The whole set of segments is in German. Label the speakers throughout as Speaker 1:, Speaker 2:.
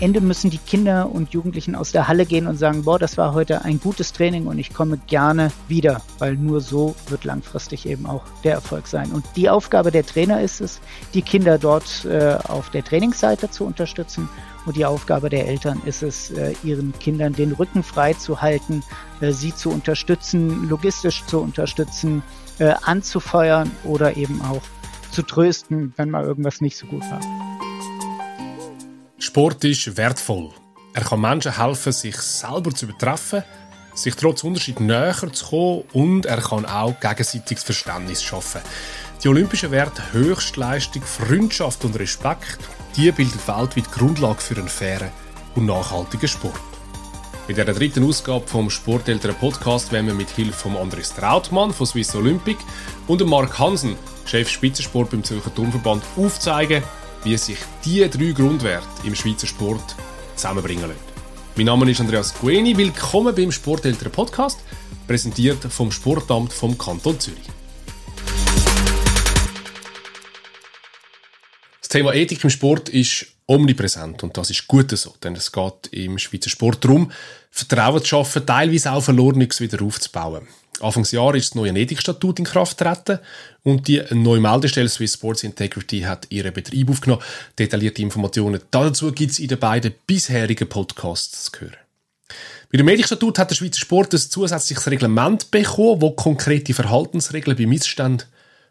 Speaker 1: Ende müssen die Kinder und Jugendlichen aus der Halle gehen und sagen, boah, das war heute ein gutes Training und ich komme gerne wieder, weil nur so wird langfristig eben auch der Erfolg sein. Und die Aufgabe der Trainer ist es, die Kinder dort äh, auf der Trainingsseite zu unterstützen und die Aufgabe der Eltern ist es, äh, ihren Kindern den Rücken frei zu halten, äh, sie zu unterstützen, logistisch zu unterstützen, äh, anzufeuern oder eben auch zu trösten, wenn mal irgendwas nicht so gut war.
Speaker 2: Sport ist wertvoll. Er kann Menschen helfen, sich selber zu übertreffen, sich trotz Unterschied näher zu kommen und er kann auch gegenseitiges Verständnis schaffen. Die olympischen Werte Höchstleistung, Freundschaft und Respekt, die bildet weltweit Grundlage für einen fairen und nachhaltigen Sport. Mit der dritten Ausgabe vom Sporteltern Podcast werden wir mit Hilfe von Andres Trautmann von Swiss Olympic und Mark Hansen, Chef Spitzensport beim Zürcher Turnverband, aufzeigen, wie sich diese drei Grundwerte im Schweizer Sport zusammenbringen lassen. Mein Name ist Andreas Gueni. Willkommen beim Sporteltern Podcast, präsentiert vom Sportamt vom Kanton Zürich. Das Thema Ethik im Sport ist omnipräsent und das ist gut so, denn es geht im Schweizer Sport darum, Vertrauen zu schaffen, teilweise auch Verlorenes wieder aufzubauen. Anfangsjahr ist das neue Ethikstatut in Kraft getreten und die neue Meldestelle Swiss Sports Integrity hat ihren Betrieb aufgenommen. Detaillierte Informationen dazu gibt es in den beiden bisherigen Podcasts zu hören. Mit dem Ethikstatut hat der Schweizer Sport ein zusätzliches Reglement bekommen, das konkrete Verhaltensregeln bei Missständen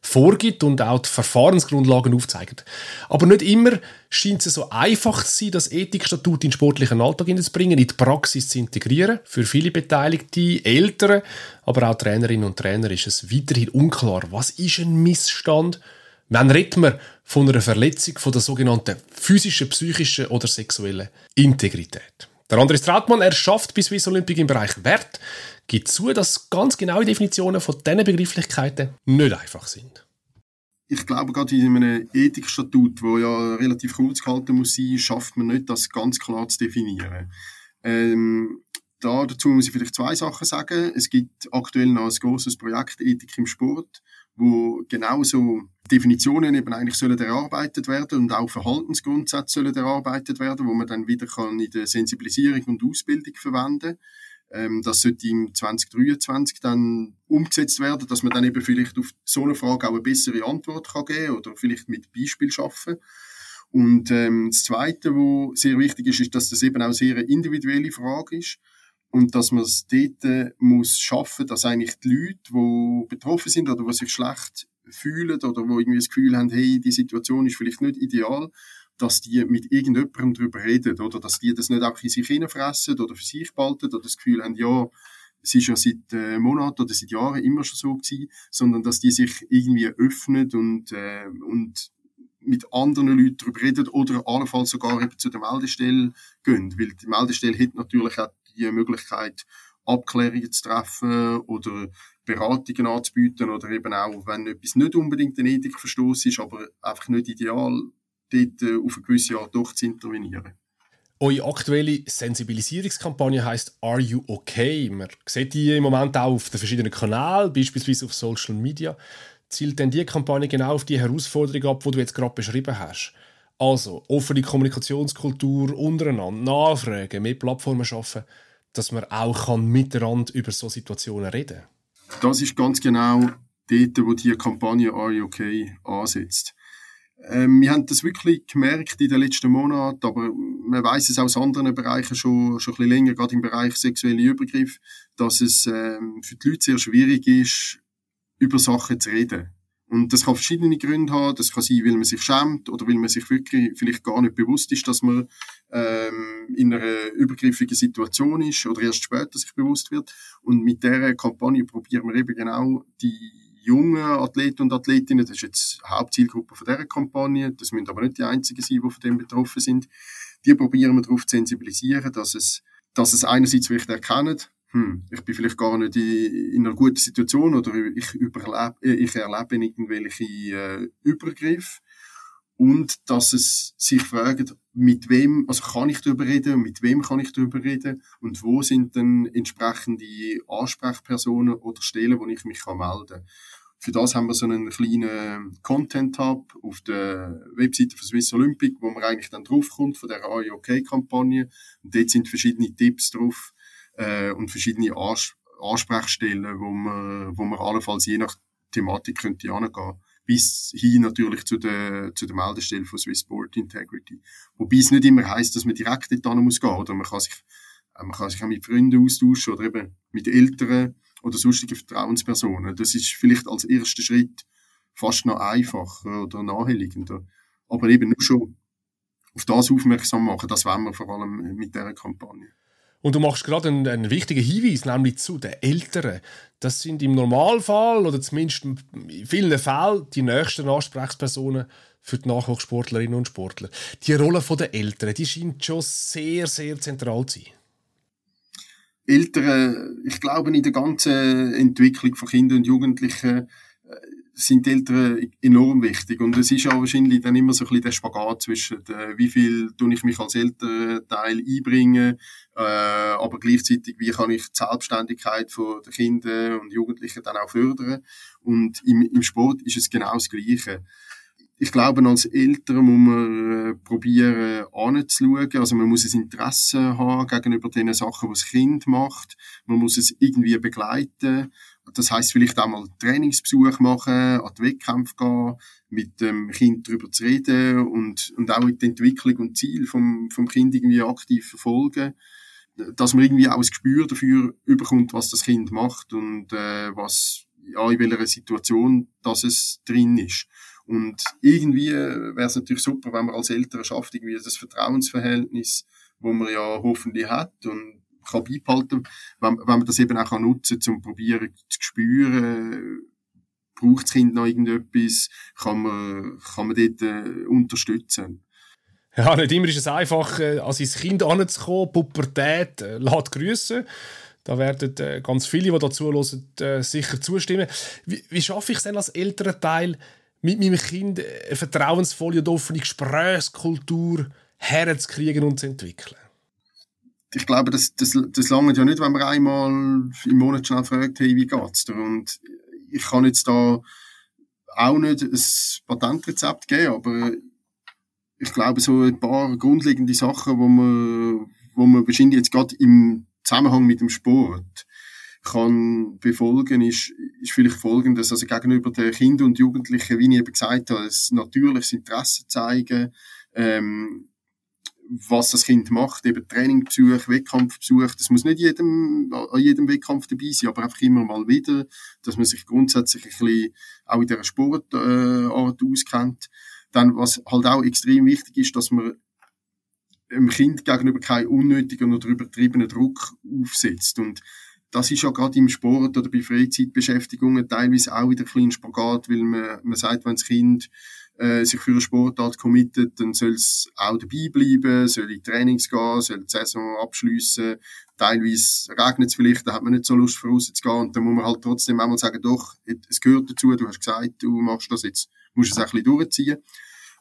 Speaker 2: vorgibt und auch die Verfahrensgrundlagen aufzeigt. Aber nicht immer scheint es so einfach zu sein, das Ethikstatut in den sportlichen Alltag zu bringen, in die Praxis zu integrieren. Für viele Beteiligte, Eltern, aber auch Trainerinnen und Trainer ist es weiterhin unklar, was ist ein Missstand Wann redet man von einer Verletzung von der sogenannten physischen, psychischen oder sexuellen Integrität? Der Andres Trautmann, er schafft bis Swiss Olympic im Bereich Wert, gibt zu, dass ganz genaue Definitionen von diesen Begrifflichkeiten nicht einfach sind.
Speaker 3: Ich glaube, gerade in einem Ethikstatut, wo ja relativ kurz gehalten muss sein, schafft man nicht, das ganz klar zu definieren. Ähm, da, dazu muss ich vielleicht zwei Sachen sagen. Es gibt aktuell noch ein großes Projekt Ethik im Sport, wo genauso Definitionen eben eigentlich sollen erarbeitet werden und auch Verhaltensgrundsätze sollen erarbeitet werden, wo man dann wieder kann in der Sensibilisierung und Ausbildung verwenden kann. Ähm, das sollte im 2023 dann umgesetzt werden, dass man dann eben vielleicht auf so eine Frage auch eine bessere Antwort kann geben oder vielleicht mit Beispiel schaffen. Und ähm, das Zweite, wo sehr wichtig ist, ist, dass das eben auch sehr eine individuelle Frage ist und dass man es dort äh, muss schaffen, dass eigentlich die Leute, die betroffen sind oder die sich schlecht fühlen oder wo irgendwie das Gefühl haben, hey, die Situation ist vielleicht nicht ideal, dass die mit irgendjemandem darüber reden oder? Dass die das nicht auch in sich hineinfressen oder für sich behalten oder das Gefühl haben, ja, es ist ja seit äh, Monaten oder seit Jahren immer schon so gewesen, sondern dass die sich irgendwie öffnen und, äh, und mit anderen Leuten darüber reden oder allenfalls sogar zu der Meldestelle gehen, weil die Meldestelle hat natürlich auch die Möglichkeit, Abklärungen zu treffen oder Beratungen anzubieten oder eben auch, wenn etwas nicht unbedingt ein Ethikverstoß ist, aber einfach nicht ideal dort äh, auf eine gewisse Art doch zu intervenieren.
Speaker 2: Eure aktuelle Sensibilisierungskampagne heißt Are You Okay? Man sieht die im Moment auch auf den verschiedenen Kanälen, beispielsweise auf Social Media. Zielt denn die Kampagne genau auf die Herausforderung ab, die du jetzt gerade beschrieben hast? Also offene Kommunikationskultur untereinander, Nachfragen, mehr Plattformen schaffen, dass man auch kann miteinander über so Situationen reden
Speaker 3: Das ist ganz genau dort, wo die Kampagne Are You Okay ansetzt. Ähm, wir haben das wirklich gemerkt in den letzten Monaten, aber man weiß es aus anderen Bereichen schon, schon ein bisschen länger, gerade im Bereich sexuelle Übergriff, dass es ähm, für die Leute sehr schwierig ist, über Sachen zu reden. Und das kann verschiedene Gründe haben. Das kann sein, weil man sich schämt oder weil man sich wirklich vielleicht gar nicht bewusst ist, dass man ähm, in einer übergriffigen Situation ist oder erst später sich bewusst wird. Und mit dieser Kampagne probieren wir eben genau die jungen Athleten und Athletinnen, das ist jetzt die Hauptzielgruppe von dieser Kampagne, das müssen aber nicht die einzigen sein, die von dem betroffen sind, die probieren wir darauf zu sensibilisieren, dass es, dass es einerseits vielleicht erkennen, hm, ich bin vielleicht gar nicht in, in einer guten Situation oder ich, überlebe, ich erlebe irgendwelche äh, Übergriffe. Und dass es sich fragt, mit wem, also kann ich darüber reden, mit wem kann ich darüber reden und wo sind denn entsprechende Ansprechpersonen oder Stellen, wo ich mich kann melden kann. Für das haben wir so einen kleinen Content Hub auf der Webseite von Swiss Olympic, wo man eigentlich dann draufkommt von der AIOK-Kampagne. Und dort sind verschiedene Tipps drauf äh, und verschiedene Ans Ansprechstellen, wo man, wo man allenfalls je nach Thematik könnte angehen bis hin natürlich zu der, zu der Meldestelle von Swiss Sport Integrity. Wobei es nicht immer heißt, dass man direkt dort muss gehen, oder man kann sich, man kann sich auch mit Freunden austauschen oder eben mit Eltern oder sonstigen Vertrauenspersonen. Das ist vielleicht als erster Schritt fast noch einfacher oder naheliegender. Aber eben nur schon auf das aufmerksam machen, das wollen wir vor allem mit dieser Kampagne.
Speaker 2: Und du machst gerade einen, einen, wichtigen Hinweis, nämlich zu den Älteren. Das sind im Normalfall oder zumindest in vielen Fällen die nächsten Ansprechpersonen für die Nachwuchssportlerinnen und Sportler. Die Rolle der Eltern, die scheint schon sehr, sehr zentral zu sein.
Speaker 3: Eltern, ich glaube, in der ganzen Entwicklung von Kindern und Jugendlichen sind die Eltern enorm wichtig. Und es ist auch wahrscheinlich dann immer so ein bisschen der Spagat zwischen, äh, wie viel tue ich mich als Elternteil einbringen, äh, aber gleichzeitig, wie kann ich die Selbstständigkeit von der Kinder und Jugendlichen dann auch fördern. Und im, im Sport ist es genau das Gleiche. Ich glaube, als Eltern muss man äh, probieren, anzuschauen. Also man muss ein Interesse haben gegenüber den Sachen, was das Kind macht. Man muss es irgendwie begleiten. Das heißt vielleicht auch mal Trainingsbesuch machen, an die Wettkämpfe gehen, mit dem Kind darüber zu reden und, und auch die Entwicklung und Ziel vom, vom Kind irgendwie aktiv verfolgen. Dass man irgendwie auch ein Gespür dafür überkommt, was das Kind macht und äh, was, ja, in welcher Situation das es drin ist. Und irgendwie wäre es natürlich super, wenn man als Eltern schafft, irgendwie das Vertrauensverhältnis, wo man ja hoffentlich hat und kann beibehalten, wenn, wenn man das eben auch nutzen kann, um probieren zu spüren, braucht das Kind noch irgendetwas, kann man, kann man dort äh, unterstützen.
Speaker 2: Ja, nicht immer ist es einfach, äh, an sein Kind anzukommen. Pubertät äh, lässt grüßen. Da werden äh, ganz viele, die dazu hören, äh, sicher zustimmen. Wie, wie schaffe ich es denn als älterer Teil, mit meinem Kind eine vertrauensvolle und offene Gesprächskultur herzukriegen und zu entwickeln?
Speaker 3: Ich glaube, das, das, das lange ja nicht, wenn man einmal im Monat schnell fragt, hey, wie geht's dir? Und ich kann jetzt da auch nicht ein Patentrezept geben, aber ich glaube, so ein paar grundlegende Sachen, wo man, wo man wahrscheinlich jetzt gerade im Zusammenhang mit dem Sport kann befolgen, ist, ist vielleicht folgendes, also gegenüber den Kindern und Jugendlichen, wie ich eben gesagt habe, ein natürliches Interesse zeigen, ähm, was das Kind macht, eben Trainingbesuch, Wettkampfbesuch, das muss nicht jedem, an jedem Wettkampf dabei sein, aber einfach immer mal wieder, dass man sich grundsätzlich ein bisschen auch in dieser Sportart äh, auskennt. Dann, was halt auch extrem wichtig ist, dass man dem Kind gegenüber keinen unnötigen oder übertriebenen Druck aufsetzt. Und das ist ja gerade im Sport oder bei Freizeitbeschäftigungen teilweise auch wieder ein kleiner Spagat, weil man, man sagt, wenn das Kind äh, sich für eine Sportart committet, dann soll es auch dabei bleiben, soll in Trainings gehen, soll die Saison abschliessen. Teilweise regnet es vielleicht, da hat man nicht so Lust, vorauszugehen. Und dann muss man halt trotzdem einmal sagen, doch, es gehört dazu, du hast gesagt, du machst das jetzt, musst es ein bisschen durchziehen.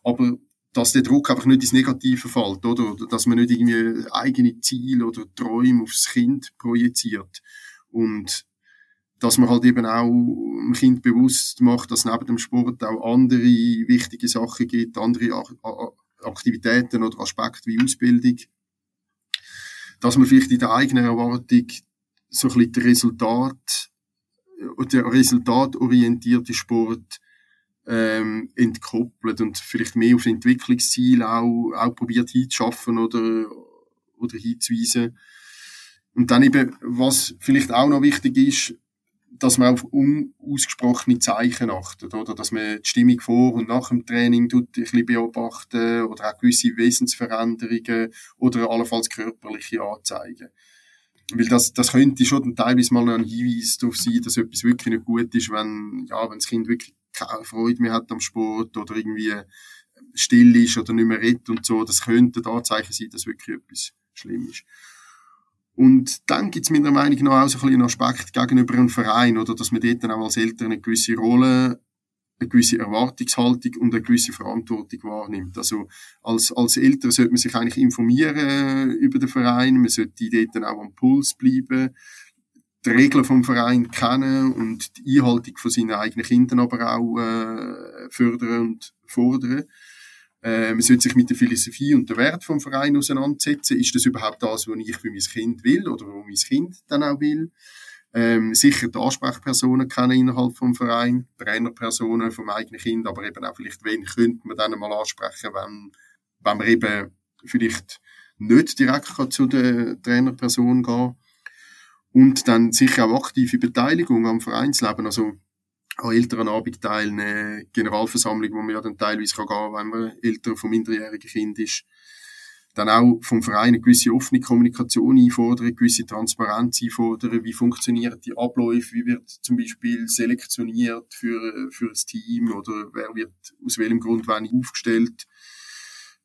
Speaker 3: Aber dass der Druck einfach nicht ins Negative fällt, oder dass man nicht irgendwie eigene Ziele oder Träume aufs Kind projiziert. Und dass man halt eben auch dem Kind bewusst macht, dass neben dem Sport auch andere wichtige Sachen gibt, andere Aktivitäten oder Aspekte wie Ausbildung. Dass man vielleicht in der eigenen Erwartung so ein bisschen den Resultat, der resultatorientierte Sport ähm, entkoppelt und vielleicht mehr auf Entwicklungsziele auch, auch probiert hinzuschaffen oder, oder hinzuweisen. Und dann eben, was vielleicht auch noch wichtig ist, dass man auf unausgesprochene Zeichen achtet, oder? Dass man die Stimmung vor und nach dem Training tut, ein bisschen beobachten oder auch gewisse Wesensveränderungen oder allenfalls körperliche Anzeigen. Weil das, das könnte schon teilweise mal ein Hinweis darauf sein, dass etwas wirklich nicht gut ist, wenn, ja, wenn das Kind wirklich keine Freude mehr hat am Sport oder irgendwie still ist oder nicht mehr redet und so. Das könnte ein Anzeichen sein, dass wirklich etwas schlimm ist. Und dann gibt's meiner Meinung nach auch so ein bisschen einen Aspekt gegenüber einem Verein, oder dass man dort dann auch als Eltern eine gewisse Rolle, eine gewisse Erwartungshaltung und eine gewisse Verantwortung wahrnimmt. Also als, als Eltern sollte man sich eigentlich informieren über den Verein, man sollte dort dann auch am Puls bleiben. die Regeln vom Verein kennen und die Einhaltung von seinen eigenen Kindern aber auch äh, fördern und fordern. Äh, man sollte sich mit der Philosophie und der Wert vom Verein auseinandersetzen. Ist das überhaupt das, was ich für mein Kind will oder wo mein Kind dann auch will? Ähm, sicher die Ansprechpersonen kennen innerhalb vom Verein, Trainerpersonen vom eigenen Kind, aber eben auch vielleicht, wen könnte man dann mal ansprechen, wenn, wenn man eben vielleicht nicht direkt zu der Trainerperson gehen und dann sicher auch aktive Beteiligung am Vereinsleben, also an Elternabend teilnehmen, Generalversammlung, wo man ja dann teilweise kann gehen, wenn man Eltern vom minderjährigen Kind ist. Dann auch vom Verein eine gewisse offene Kommunikation einfordern, gewisse Transparenz einfordern, wie funktionieren die Abläufe, wie wird zum Beispiel selektioniert für, für ein Team oder wer wird aus welchem Grund wann aufgestellt.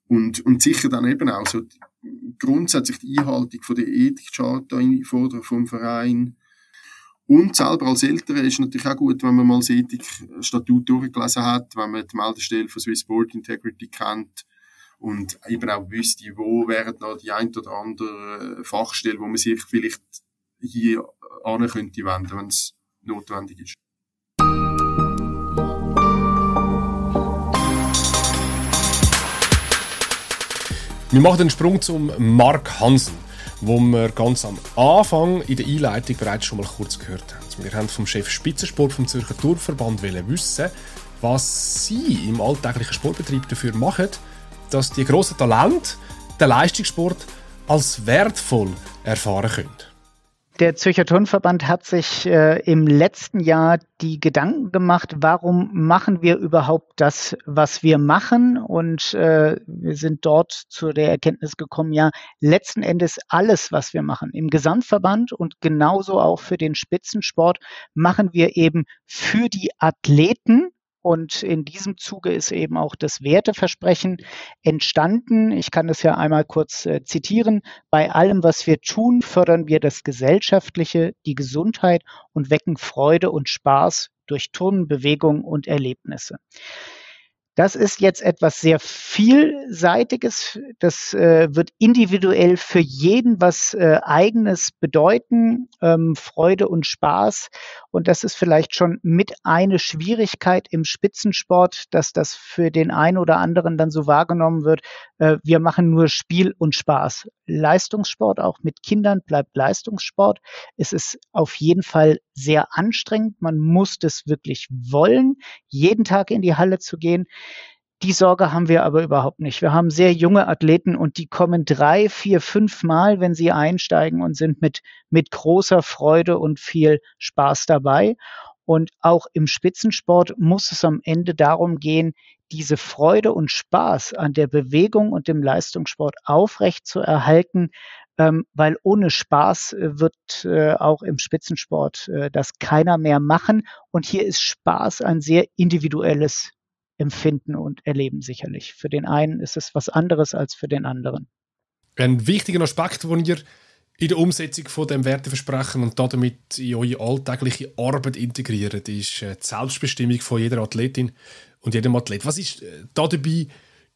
Speaker 3: Und, und sicher dann eben auch so grundsätzlich die Einhaltung von der Ethikcharta einfordern vom Verein, und selber als Eltern ist natürlich auch gut, wenn man mal das Ethikstatut durchgelesen hat, wenn man die Meldestelle von Swiss Board Integrity kennt und eben auch wüsste, wo wären noch die ein oder andere Fachstelle, wo man sich vielleicht hier an könnte wenden, wenn es notwendig ist.
Speaker 2: Wir machen den Sprung zum Mark Hansen wo wir ganz am Anfang in der Einleitung bereits schon mal kurz gehört haben. Wir haben vom Chef Spitzensport vom Zürcher Tourverband wissen, was sie im alltäglichen Sportbetrieb dafür machen, dass die grossen Talente den Leistungssport als wertvoll erfahren können.
Speaker 1: Der Zürcher Turnverband hat sich äh, im letzten Jahr die Gedanken gemacht, warum machen wir überhaupt das, was wir machen? Und äh, wir sind dort zu der Erkenntnis gekommen, ja, letzten Endes alles, was wir machen im Gesamtverband und genauso auch für den Spitzensport, machen wir eben für die Athleten und in diesem Zuge ist eben auch das Werteversprechen entstanden. Ich kann das ja einmal kurz äh, zitieren. Bei allem, was wir tun, fördern wir das Gesellschaftliche, die Gesundheit und wecken Freude und Spaß durch Turnen, Bewegung und Erlebnisse. Das ist jetzt etwas sehr Vielseitiges. Das äh, wird individuell für jeden was äh, Eigenes bedeuten, ähm, Freude und Spaß. Und das ist vielleicht schon mit eine Schwierigkeit im Spitzensport, dass das für den einen oder anderen dann so wahrgenommen wird. Äh, wir machen nur Spiel und Spaß. Leistungssport, auch mit Kindern, bleibt Leistungssport. Es ist auf jeden Fall sehr anstrengend. Man muss das wirklich wollen, jeden Tag in die Halle zu gehen. Die Sorge haben wir aber überhaupt nicht. Wir haben sehr junge Athleten und die kommen drei, vier, fünf Mal, wenn sie einsteigen und sind mit, mit großer Freude und viel Spaß dabei. Und auch im Spitzensport muss es am Ende darum gehen, diese Freude und Spaß an der Bewegung und dem Leistungssport aufrecht zu erhalten, ähm, weil ohne Spaß äh, wird äh, auch im Spitzensport äh, das keiner mehr machen. Und hier ist Spaß ein sehr individuelles Empfinden und Erleben sicherlich. Für den einen ist es was anderes als für den anderen.
Speaker 2: Ein wichtiger Aspekt, den ihr in der Umsetzung von dem Werteversprechen und damit in eure alltägliche Arbeit integriert, ist die Selbstbestimmung von jeder Athletin und jedem Athlet. Was ist äh, da dabei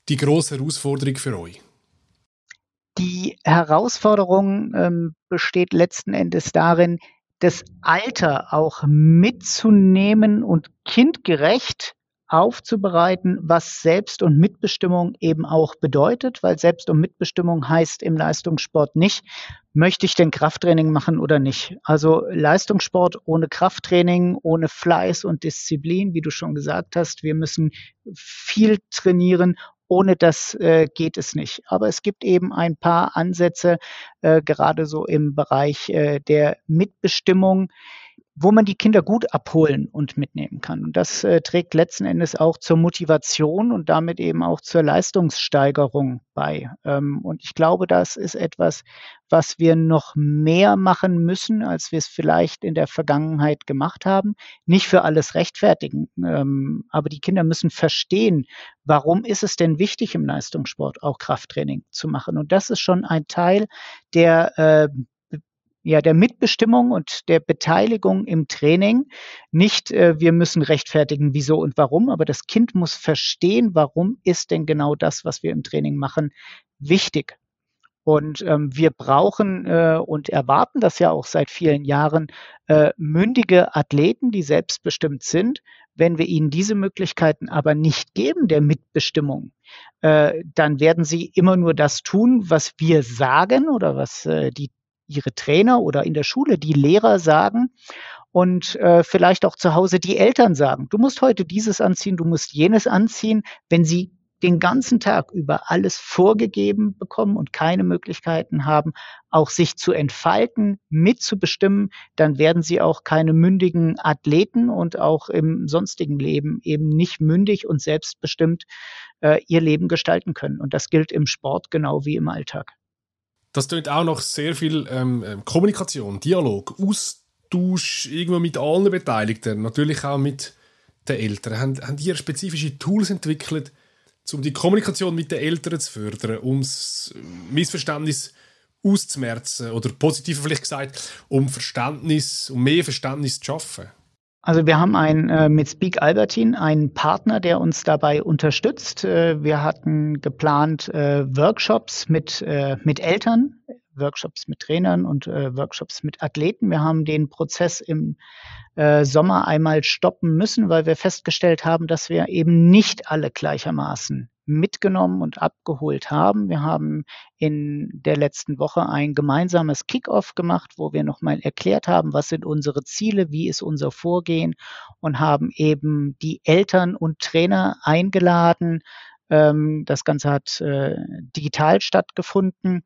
Speaker 2: die große Herausforderung für euch?
Speaker 1: Die Herausforderung ähm, besteht letzten Endes darin, das Alter auch mitzunehmen und kindgerecht aufzubereiten, was Selbst- und Mitbestimmung eben auch bedeutet, weil Selbst- und Mitbestimmung heißt im Leistungssport nicht, möchte ich denn Krafttraining machen oder nicht. Also Leistungssport ohne Krafttraining, ohne Fleiß und Disziplin, wie du schon gesagt hast, wir müssen viel trainieren. Ohne das äh, geht es nicht. Aber es gibt eben ein paar Ansätze, äh, gerade so im Bereich äh, der Mitbestimmung, wo man die Kinder gut abholen und mitnehmen kann. Und das äh, trägt letzten Endes auch zur Motivation und damit eben auch zur Leistungssteigerung bei. Ähm, und ich glaube, das ist etwas, was wir noch mehr machen müssen, als wir es vielleicht in der Vergangenheit gemacht haben. Nicht für alles rechtfertigen, ähm, aber die Kinder müssen verstehen, warum ist es denn wichtig im Leistungssport auch Krafttraining zu machen. Und das ist schon ein Teil der äh, ja, der Mitbestimmung und der Beteiligung im Training. Nicht, äh, wir müssen rechtfertigen, wieso und warum, aber das Kind muss verstehen, warum ist denn genau das, was wir im Training machen, wichtig. Und ähm, wir brauchen äh, und erwarten das ja auch seit vielen Jahren äh, mündige Athleten, die selbstbestimmt sind. Wenn wir ihnen diese Möglichkeiten aber nicht geben der Mitbestimmung, äh, dann werden sie immer nur das tun, was wir sagen oder was äh, die ihre Trainer oder in der Schule die Lehrer sagen und äh, vielleicht auch zu Hause die Eltern sagen, du musst heute dieses anziehen, du musst jenes anziehen, wenn sie den ganzen Tag über alles vorgegeben bekommen und keine Möglichkeiten haben, auch sich zu entfalten, mitzubestimmen, dann werden sie auch keine mündigen Athleten und auch im sonstigen Leben eben nicht mündig und selbstbestimmt äh, ihr Leben gestalten können. Und das gilt im Sport genau wie im Alltag.
Speaker 2: Das klingt auch noch sehr viel ähm, ähm, Kommunikation, Dialog, Austausch irgendwo mit allen Beteiligten, natürlich auch mit den Eltern. Haben, haben die spezifische Tools entwickelt, um die Kommunikation mit den Eltern zu fördern, um das Missverständnis auszumerzen oder positiver vielleicht gesagt, um Verständnis, um mehr Verständnis zu schaffen?
Speaker 1: Also wir haben ein, äh, mit Speak Albertin einen Partner, der uns dabei unterstützt. Äh, wir hatten geplant äh, Workshops mit, äh, mit Eltern, Workshops mit Trainern und äh, Workshops mit Athleten. Wir haben den Prozess im äh, Sommer einmal stoppen müssen, weil wir festgestellt haben, dass wir eben nicht alle gleichermaßen mitgenommen und abgeholt haben. Wir haben in der letzten Woche ein gemeinsames Kickoff gemacht, wo wir nochmal erklärt haben, was sind unsere Ziele, wie ist unser Vorgehen und haben eben die Eltern und Trainer eingeladen. Ähm, das Ganze hat äh, digital stattgefunden,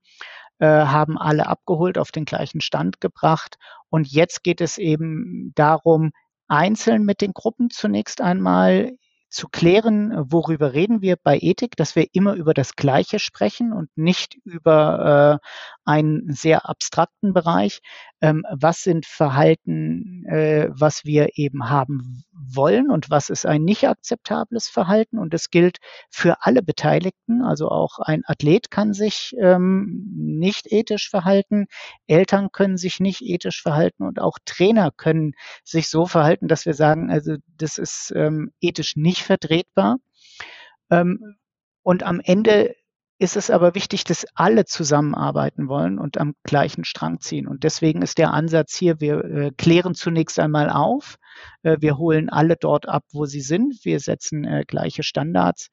Speaker 1: äh, haben alle abgeholt, auf den gleichen Stand gebracht. Und jetzt geht es eben darum, einzeln mit den Gruppen zunächst einmal zu klären, worüber reden wir bei Ethik, dass wir immer über das Gleiche sprechen und nicht über äh, einen sehr abstrakten Bereich. Ähm, was sind Verhalten, äh, was wir eben haben wollen und was ist ein nicht akzeptables Verhalten? Und es gilt für alle Beteiligten. Also auch ein Athlet kann sich ähm, nicht ethisch verhalten, Eltern können sich nicht ethisch verhalten und auch Trainer können sich so verhalten, dass wir sagen, also das ist ähm, ethisch nicht vertretbar. Ähm, und am Ende ist es aber wichtig, dass alle zusammenarbeiten wollen und am gleichen Strang ziehen. Und deswegen ist der Ansatz hier, wir äh, klären zunächst einmal auf, äh, wir holen alle dort ab, wo sie sind, wir setzen äh, gleiche Standards.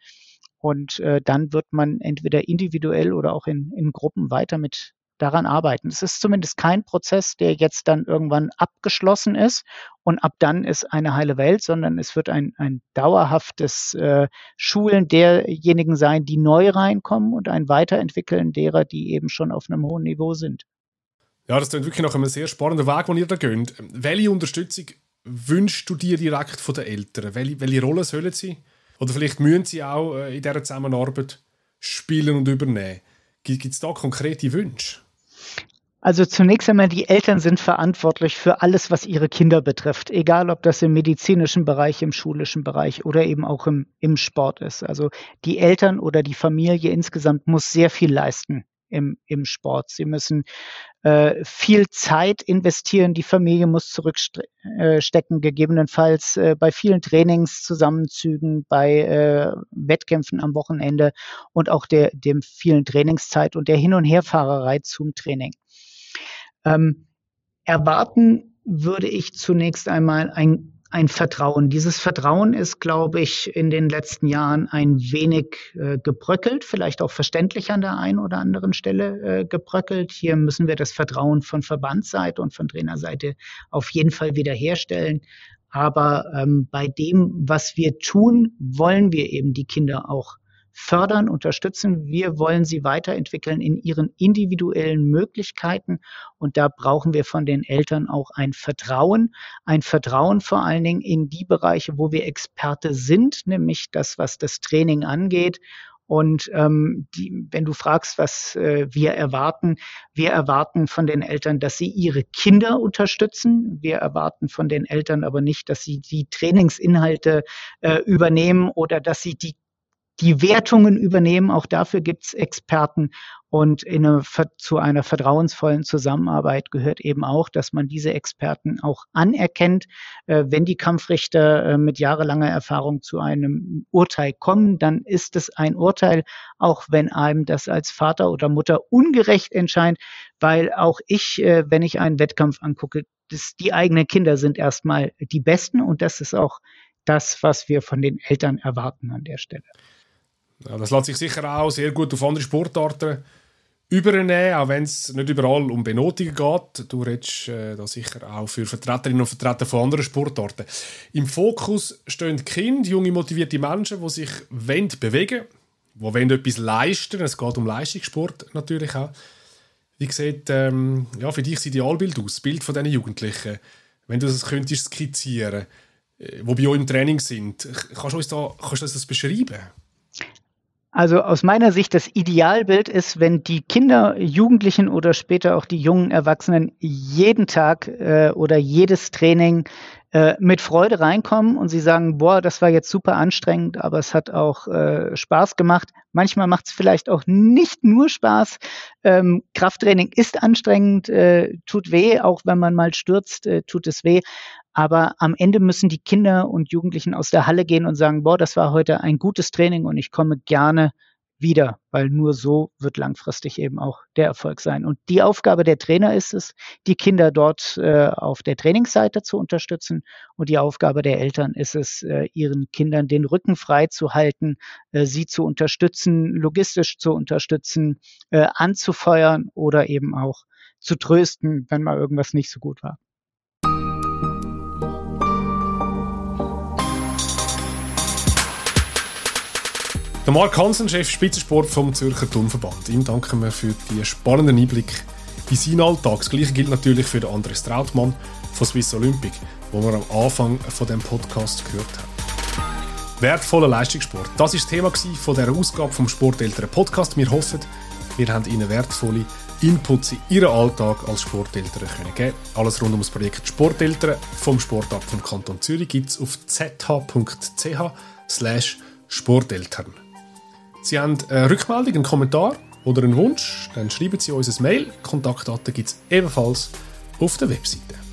Speaker 1: Und äh, dann wird man entweder individuell oder auch in, in Gruppen weiter mit daran arbeiten. Es ist zumindest kein Prozess, der jetzt dann irgendwann abgeschlossen ist und ab dann ist eine heile Welt, sondern es wird ein, ein dauerhaftes äh, Schulen derjenigen sein, die neu reinkommen und ein Weiterentwickeln derer, die eben schon auf einem hohen Niveau sind.
Speaker 2: Ja, das ist wirklich noch ein sehr spannender Weg, den ihr da geht. Welche Unterstützung wünschst du dir direkt von den Eltern? Welche, welche Rolle sollen sie? Oder vielleicht müssen sie auch äh, in dieser Zusammenarbeit spielen und übernehmen? Gibt es da konkrete Wünsche?
Speaker 1: Also zunächst einmal, die Eltern sind verantwortlich für alles, was ihre Kinder betrifft, egal ob das im medizinischen Bereich, im schulischen Bereich oder eben auch im, im Sport ist. Also die Eltern oder die Familie insgesamt muss sehr viel leisten im, im Sport. Sie müssen äh, viel Zeit investieren, die Familie muss zurückstecken, gegebenenfalls äh, bei vielen Trainings, Zusammenzügen, bei äh, Wettkämpfen am Wochenende und auch der, dem vielen Trainingszeit und der Hin- und Herfahrerei zum Training. Ähm, erwarten würde ich zunächst einmal ein, ein Vertrauen. Dieses Vertrauen ist, glaube ich, in den letzten Jahren ein wenig äh, gebröckelt, vielleicht auch verständlich an der einen oder anderen Stelle äh, gebröckelt. Hier müssen wir das Vertrauen von Verbandsseite und von Trainerseite auf jeden Fall wiederherstellen. Aber ähm, bei dem, was wir tun, wollen wir eben die Kinder auch fördern, unterstützen. Wir wollen sie weiterentwickeln in ihren individuellen Möglichkeiten. Und da brauchen wir von den Eltern auch ein Vertrauen. Ein Vertrauen vor allen Dingen in die Bereiche, wo wir Experte sind, nämlich das, was das Training angeht. Und ähm, die, wenn du fragst, was äh, wir erwarten, wir erwarten von den Eltern, dass sie ihre Kinder unterstützen. Wir erwarten von den Eltern aber nicht, dass sie die Trainingsinhalte äh, übernehmen oder dass sie die die Wertungen übernehmen. Auch dafür gibt es Experten. Und in eine, zu einer vertrauensvollen Zusammenarbeit gehört eben auch, dass man diese Experten auch anerkennt. Äh, wenn die Kampfrichter äh, mit jahrelanger Erfahrung zu einem Urteil kommen, dann ist es ein Urteil, auch wenn einem das als Vater oder Mutter ungerecht entscheidet, weil auch ich, äh, wenn ich einen Wettkampf angucke, das, die eigenen Kinder sind erstmal die Besten und das ist auch das, was wir von den Eltern erwarten an der Stelle.
Speaker 2: Ja, das lässt sich sicher auch sehr gut auf andere Sportarten übernehmen, auch wenn es nicht überall um Benotungen geht. Du redest äh, da sicher auch für Vertreterinnen und Vertreter von anderen Sportarten. Im Fokus stehen Kinder, junge, motivierte Menschen, die sich wollen bewegen wollen, die etwas leisten Es geht um Leistungssport natürlich auch. Wie sieht ähm, ja, für dich das Idealbild aus, das Bild von diesen Jugendlichen? Wenn du das könntest skizzieren, äh, wo bei euch im Training sind, kannst du uns da, kannst du das beschreiben?
Speaker 1: Also aus meiner Sicht das Idealbild ist, wenn die Kinder, Jugendlichen oder später auch die jungen Erwachsenen jeden Tag äh, oder jedes Training äh, mit Freude reinkommen und sie sagen, boah, das war jetzt super anstrengend, aber es hat auch äh, Spaß gemacht. Manchmal macht es vielleicht auch nicht nur Spaß. Ähm, Krafttraining ist anstrengend, äh, tut weh, auch wenn man mal stürzt, äh, tut es weh. Aber am Ende müssen die Kinder und Jugendlichen aus der Halle gehen und sagen, boah, das war heute ein gutes Training und ich komme gerne wieder, weil nur so wird langfristig eben auch der Erfolg sein. Und die Aufgabe der Trainer ist es, die Kinder dort äh, auf der Trainingsseite zu unterstützen. Und die Aufgabe der Eltern ist es, äh, ihren Kindern den Rücken frei zu halten, äh, sie zu unterstützen, logistisch zu unterstützen, äh, anzufeuern oder eben auch zu trösten, wenn mal irgendwas nicht so gut war.
Speaker 2: Der Mark Hansen, Chef Spitzensport vom Zürcher Turnverband. Ihm danken wir für die spannenden Einblick in seinen Alltag. Das Gleiche gilt natürlich für Andres Trautmann von Swiss Olympic, wo wir am Anfang von dem Podcast gehört haben. Wertvoller Leistungssport. Das ist das Thema von der Ausgabe vom Sporteltern Podcast. Wir hoffen, wir haben Ihnen wertvolle Inputs in Ihren Alltag als Sporteltern können geben. Alles rund um das Projekt Sporteltern vom Sportart vom Kanton Zürich gibt es auf zh.ch Sporteltern. Sie haben eine Rückmeldung, einen Kommentar oder einen Wunsch, dann schreiben Sie uns ein Mail. Kontaktdaten gibt es ebenfalls auf der Webseite.